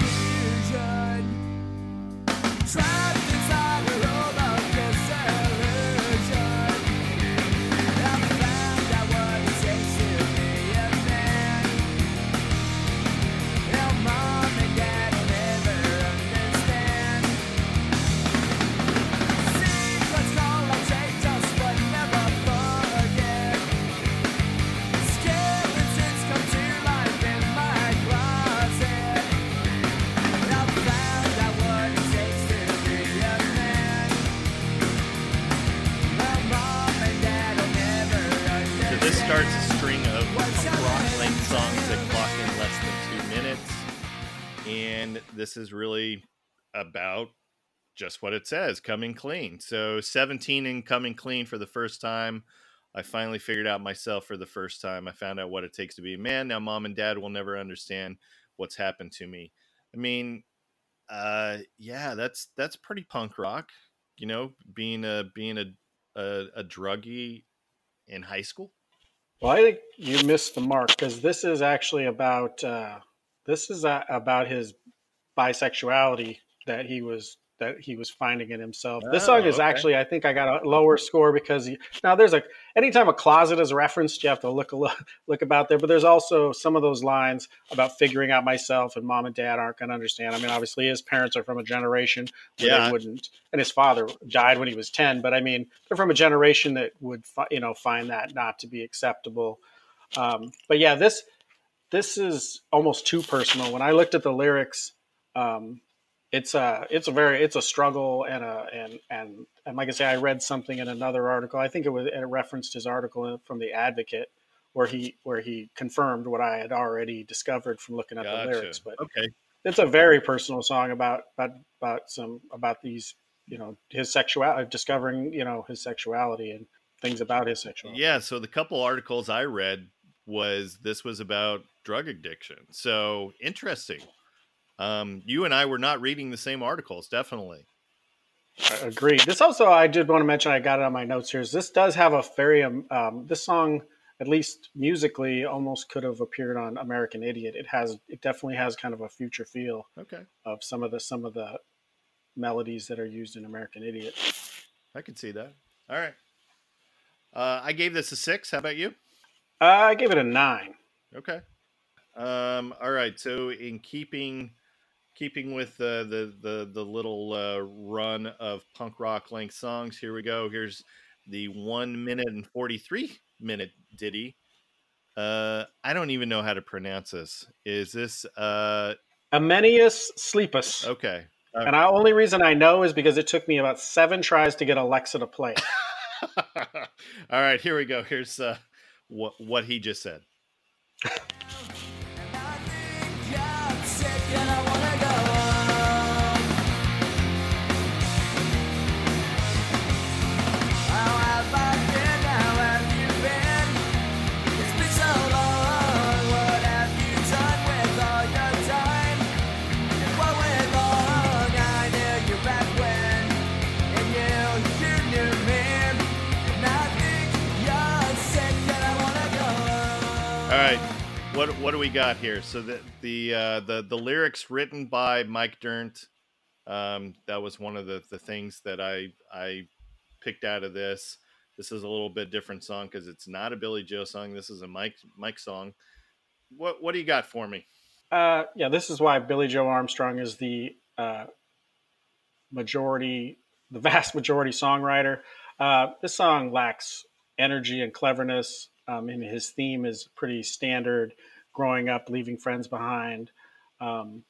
And this is really about just what it says coming clean. So 17 and coming clean for the first time. I finally figured out myself for the first time. I found out what it takes to be a man. Now mom and dad will never understand what's happened to me. I mean, uh yeah, that's that's pretty punk rock, you know, being a being a a, a druggie in high school. Well, I think you missed the mark because this is actually about uh, this is uh about his bisexuality that he was that he was finding in himself. this song Oh, is okay. actually I think I got a lower score because he, now there's a anytime a closet is referenced, you have to look a lo- look about there. But there's also some of those lines about figuring out myself and mom and dad aren't going to understand. I mean, obviously his parents are from a generation where Yeah. they wouldn't, and his father died when he was ten. But I mean, they're from a generation that would you know find that not to be acceptable. Um, but yeah, this this is almost too personal. When I looked at the lyrics, um, it's a it's a very it's a struggle and a and and and like I say, I read something in another article. I think it was it referenced his article from the Advocate where he where he confirmed what I had already discovered from looking at Gotcha. the lyrics. But Okay. it's a very personal song about about about some about these you know his sexuality discovering you know his sexuality and things about his sexuality. Yeah. So the couple articles I read was this was about drug addiction. So interesting. Um, you and I were not reading the same articles, definitely. I Agreed. This also, I did want to mention, I got it on my notes here. Is this does have a very, um, um, this song, at least musically, almost could have appeared on American Idiot. It has, it definitely has kind of a future feel Okay. of some of the some of the melodies that are used in American Idiot. I could see that. All right. Uh, I gave this a six. How about you? Uh, I gave it a nine. Okay. Um, all right. So in keeping keeping with the the the, the little uh, run of punk rock length songs, here we go. Here's the one minute and forty three minute ditty. Uh, I don't even know how to pronounce this. Is this uh Amenius Sleepus. okay? And the only reason I know is because it took me about seven tries to get Alexa to play. All right, here we go. Here's uh, what what he just said. what what do we got here? So the the uh, the the lyrics written by Mike Dirnt. Um, that was one of the the things that I I picked out of this. This is a little bit different song because it's not a Billie Joe song. This is a Mike Mike song. What what do you got for me? Uh, yeah, this is why Billie Joe Armstrong is the uh, majority, the vast majority songwriter. Uh, this song lacks energy and cleverness, um, and his theme is pretty standard: growing up, leaving friends behind. Um,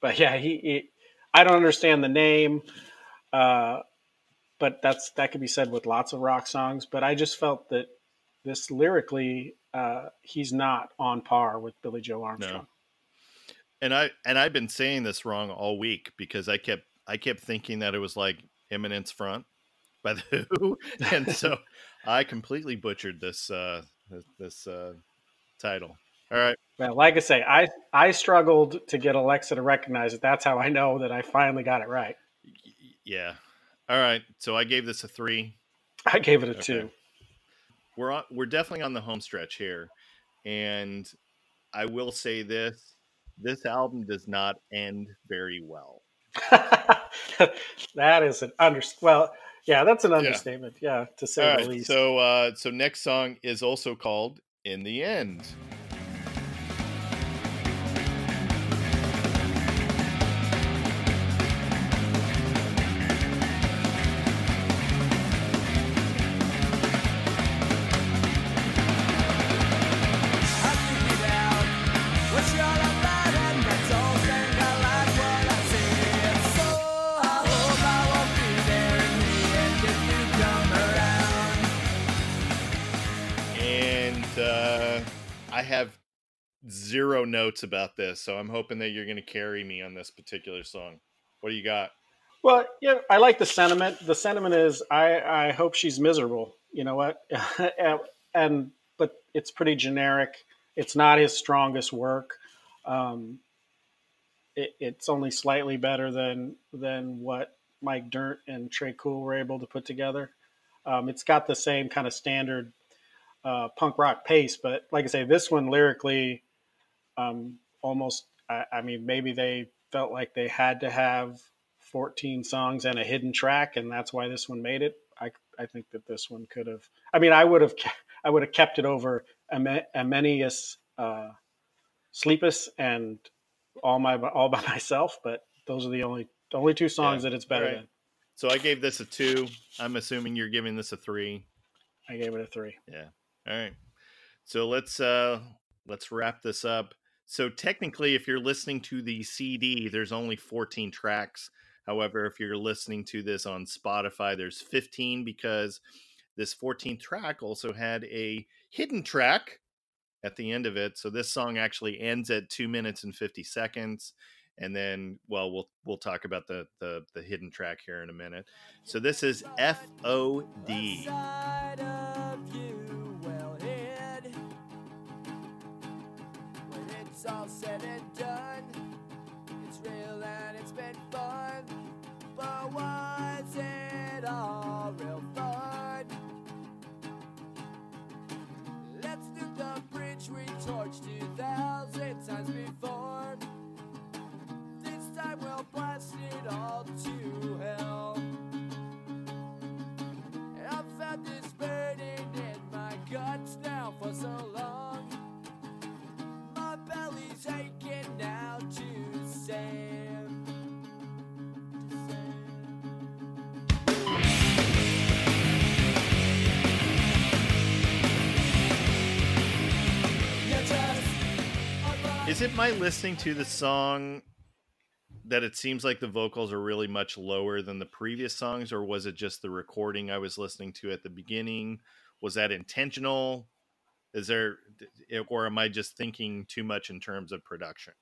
but yeah, he, he, I don't understand the name, uh, but that's that could be said with lots of rock songs. But I just felt that this lyrically, uh, he's not on par with Billie Joe Armstrong. No. and I and I've been saying this wrong all week because I kept I kept thinking that it was like Eminence Front by the Who, and so I completely butchered this uh, this, uh, title. All right, Well, like I say, I I struggled to get Alexa to recognize it. That's how I know that I finally got it right. Yeah, all right. So I gave this a three. I gave it a Okay. two. We're on, we're definitely on the home stretch here, and I will say this: this album does not end very well. that is an under. Well, yeah, that's an Yeah. understatement. Yeah, to say All the right, least. so uh, so next song is also called "In the End." Notes about this, so I'm hoping that you're going to carry me on this particular song. What do you got? Well, yeah, I like the sentiment. The sentiment is, I, I hope she's miserable. You know what? and, but it's pretty generic. It's not his strongest work. Um, it, it's only slightly better than than what Mike Dirnt and Tré Cool were able to put together. Um, it's got the same kind of standard uh, punk rock pace, but like I say, this one lyrically, um, almost. I, I mean, maybe they felt like they had to have 14 songs and a hidden track, and that's why this one made it. I, I think that this one could have. I mean, I would have I would have kept it over Ame- Amenius, uh, Sleepus, and all my all by myself. But those are the only only two songs Yeah. that it's better right. So I gave this a two. I'm assuming you're giving this a three. I gave it a three. Yeah. All right. So let's uh let's wrap this up. So technically if you're listening to the CD, there's only 14 tracks. However, if you're listening to this on Spotify, there's 15 because this 14th track also had a hidden track at the end of it. So this song actually ends at 2 minutes and 50 seconds and then well we'll we'll talk about the the the hidden track here in a minute. So this is FOD. Side of it's all said and done, it's real and it's been fun. But was it all real fun? Let's do the bridge we torched 2,000 times before. This time we'll blast it all to hell. I've felt this burning in my guts now for so long. Belly's now to a Is it my listening to the song that it seems like the vocals are really much lower than the previous songs, or was it just the recording I was listening to at the beginning? Was that intentional? Is there, or am I just thinking too much in terms of production?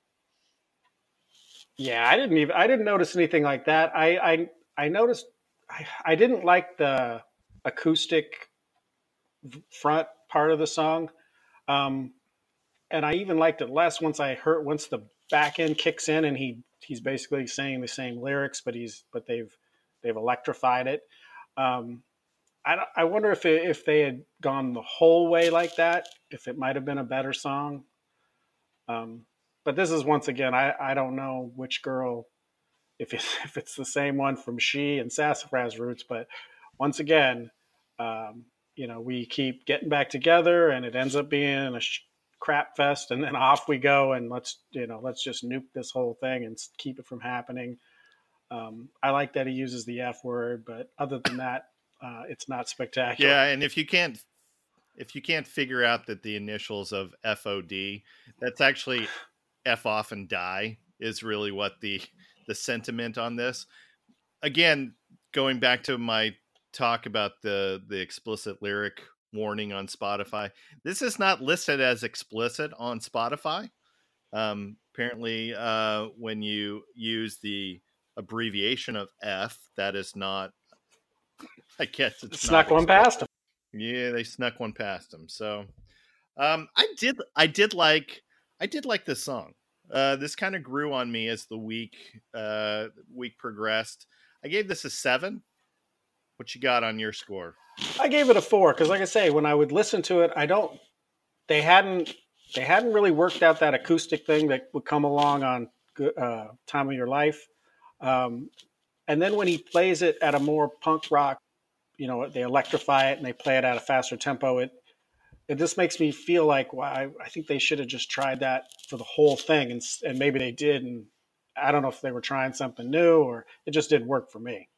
Yeah, I didn't even I didn't notice anything like that. I I, I noticed I, I didn't like the acoustic front part of the song, um, and I even liked it less once I heard once the back end kicks in and he he's basically saying the same lyrics, but he's but they've they've electrified it. Um, I I wonder if it, if they had gone the whole way like that, if it might have been a better song. Um, but this is once again, I, I don't know which girl, if it's, if it's the same one from She and Sassafras Roots, but once again, um, you know, we keep getting back together and it ends up being a sh- crap fest and then off we go and let's, you know, let's just nuke this whole thing and keep it from happening. Um, I like that he uses the F word, but other than that, uh, it's not spectacular. Yeah, and if you can't, if you can't figure out that the initials of FOD, that's actually F off and die is really what the the sentiment on this. Again, going back to my talk about the the explicit lyric warning on Spotify. This is not listed as explicit on Spotify. Um, apparently, uh, when you use the abbreviation of F, that is not. I guess it's Snuck not one past him. Yeah, they snuck one past them. So, um, I did, I did like, I did like this song. Uh, this kind of grew on me as the week, uh, week progressed. I gave this a seven. What you got on your score? I gave it a four because, like I say, when I would listen to it, I don't. They hadn't. They hadn't really worked out that acoustic thing that would come along on uh, "Time of Your Life," um, and then when he plays it at a more punk rock, you know, they electrify it and they play it at a faster tempo. It it just makes me feel like, well, I, I think they should have just tried that for the whole thing, and and maybe they did, and I don't know if they were trying something new or it just didn't work for me.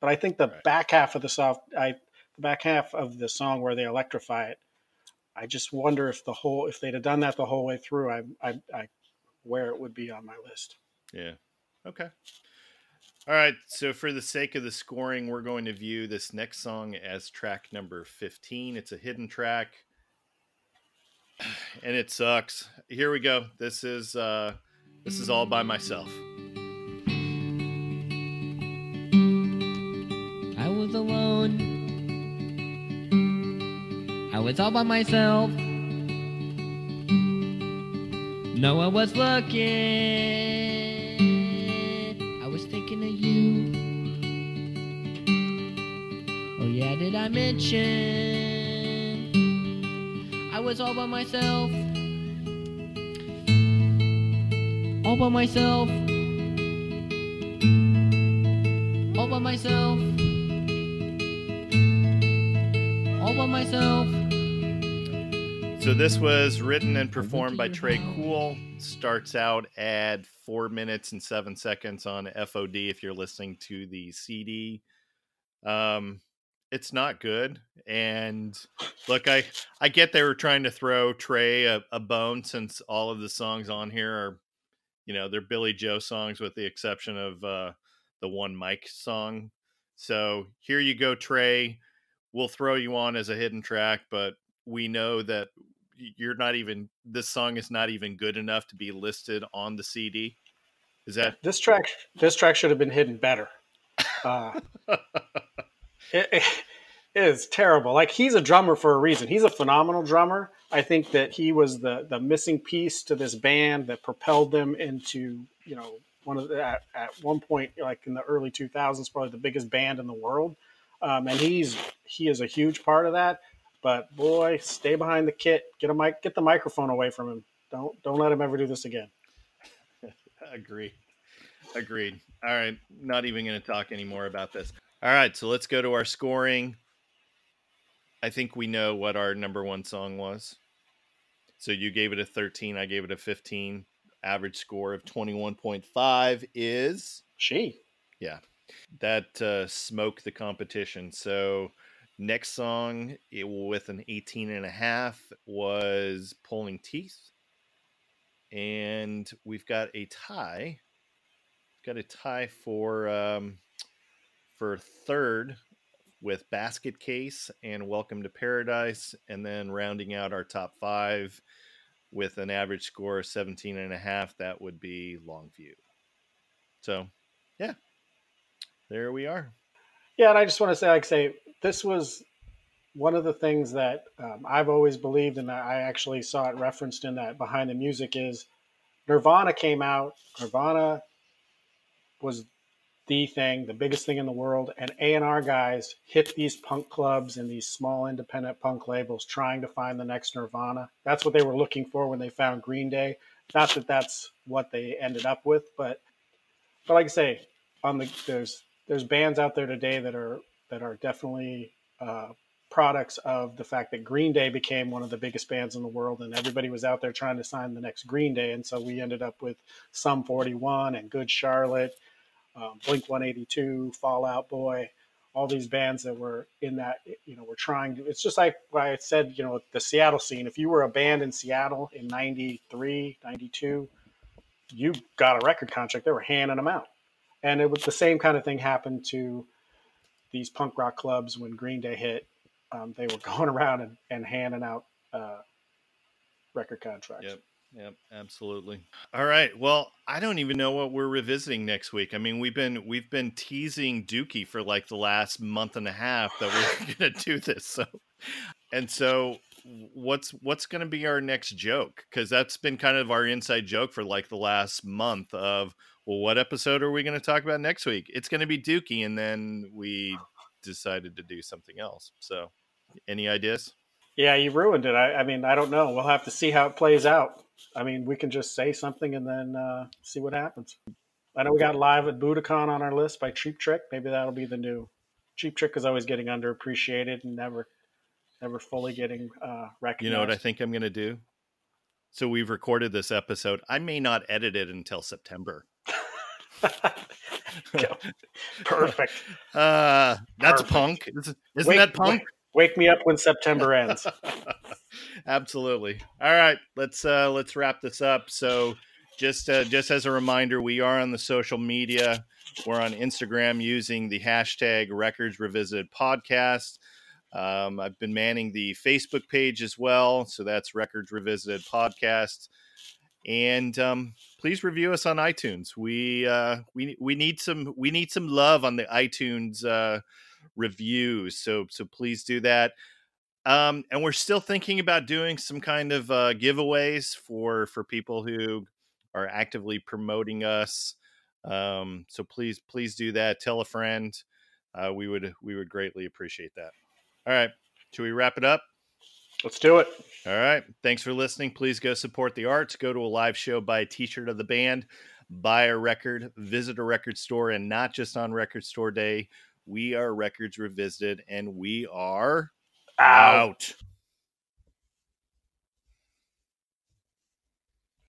But I think the Right. back half of the soft, I the back half of the song where they electrify it, I just wonder if the whole if they'd have done that the whole way through, I I, I where it would be on my list. Yeah. Okay. All right. So, for the sake of the scoring, we're going to view this next song as track number 15. It's a hidden track and it sucks. Here we go. This is uh this is all by myself. I was alone. I was all by myself. No one was looking. You. Oh, yeah, did I mention? I was all by myself. All by myself. All by myself. All by myself. So this was written and performed by Tré Cool. Starts out at four minutes and seven seconds on FOD if you're listening to the CD. Um, it's not good. And look, I I get they were trying to throw Tré a, a bone since all of the songs on here are, you know, they're Billie Joe songs with the exception of uh, the one Mike song. So here you go, Tré. We'll throw you on as a hidden track, but we know that you're not even this song is not even good enough to be listed on the CD. Is that This track this track should have been hidden better. Uh, it, it is terrible. Like he's a drummer for a reason. He's a phenomenal drummer. I think that he was the the missing piece to this band that propelled them into you know one of the, at, at one point like in the early 2000s probably the biggest band in the world. Um, and he's he is a huge part of that. But boy, stay behind the kit. Get a mic. Get the microphone away from him. Don't don't let him ever do this again. Agree. Agreed. All right. Not even going to talk anymore about this. All right. So let's go to our scoring. I think we know what our number one song was. So you gave it a 13. I gave it a 15. Average score of 21.5 is She. Yeah. That uh, smoke the competition. So next song it, with an 18 and a half was Pulling Teeth. And we've got a tie. Got a tie for um, for third with Basket Case and Welcome to Paradise, and then rounding out our top five with an average score of 17 and a half, that would be Longview. So, yeah, there we are. Yeah, and I just want to say, like, say this was one of the things that um, I've always believed, and I actually saw it referenced in that behind the music is Nirvana came out. Nirvana was the thing, the biggest thing in the world, and A and R guys hit these punk clubs and these small independent punk labels trying to find the next Nirvana. That's what they were looking for when they found Green Day. Not that that's what they ended up with, but but like I say, on the there's there's bands out there today that are that are definitely uh, products of the fact that Green Day became one of the biggest bands in the world, and everybody was out there trying to sign the next Green Day, and so we ended up with Sum 41 and Good Charlotte, um, Blink 182, Fall Out Boy, all these bands that were in that you know were trying to. It's just like I said, you know, the Seattle scene. If you were a band in Seattle in '93, '92, you got a record contract. They were handing them out and it was the same kind of thing happened to these punk rock clubs when Green Day hit, um, they were going around and, and handing out uh, record contracts. Yep. Yep, absolutely. All right. Well, I don't even know what we're revisiting next week. I mean, we've been we've been teasing Dookie for like the last month and a half that we're going to do this. So, and so what's what's going to be our next joke? Cuz that's been kind of our inside joke for like the last month of well, what episode are we going to talk about next week? It's going to be Dookie and then we decided to do something else. So, any ideas? Yeah, you ruined it. I, I mean, I don't know. We'll have to see how it plays out. I mean, we can just say something and then uh, see what happens. I know we got live at Budokan on our list by Cheap Trick. Maybe that'll be the new. Cheap Trick is always getting underappreciated and never, never fully getting uh, recognized. You know what I think I'm going to do? So we've recorded this episode. I may not edit it until September. Perfect. Uh, that's Perfect. punk. Isn't isn't Wake- that punk? Wake me up when September ends. Absolutely. All right, let's uh let's wrap this up. So just uh, just as a reminder, we are on the social media. We're on Instagram using the hashtag Records Revisited Podcast. Um, I've been manning the Facebook page as well, so that's Records Revisited Podcast. And um, please review us on iTunes. We uh, we we need some we need some love on the iTunes uh, reviews. So so please do that. Um, and we're still thinking about doing some kind of uh, giveaways for for people who are actively promoting us. Um, so please please do that. Tell a friend. Uh, we would we would greatly appreciate that. All right, should we wrap it up? Let's do it. All right. Thanks for listening. Please go support the arts. Go to a live show, buy a t shirt of the band, buy a record, visit a record store, and not just on Record Store Day. We are Records Revisited, and we are Out. out.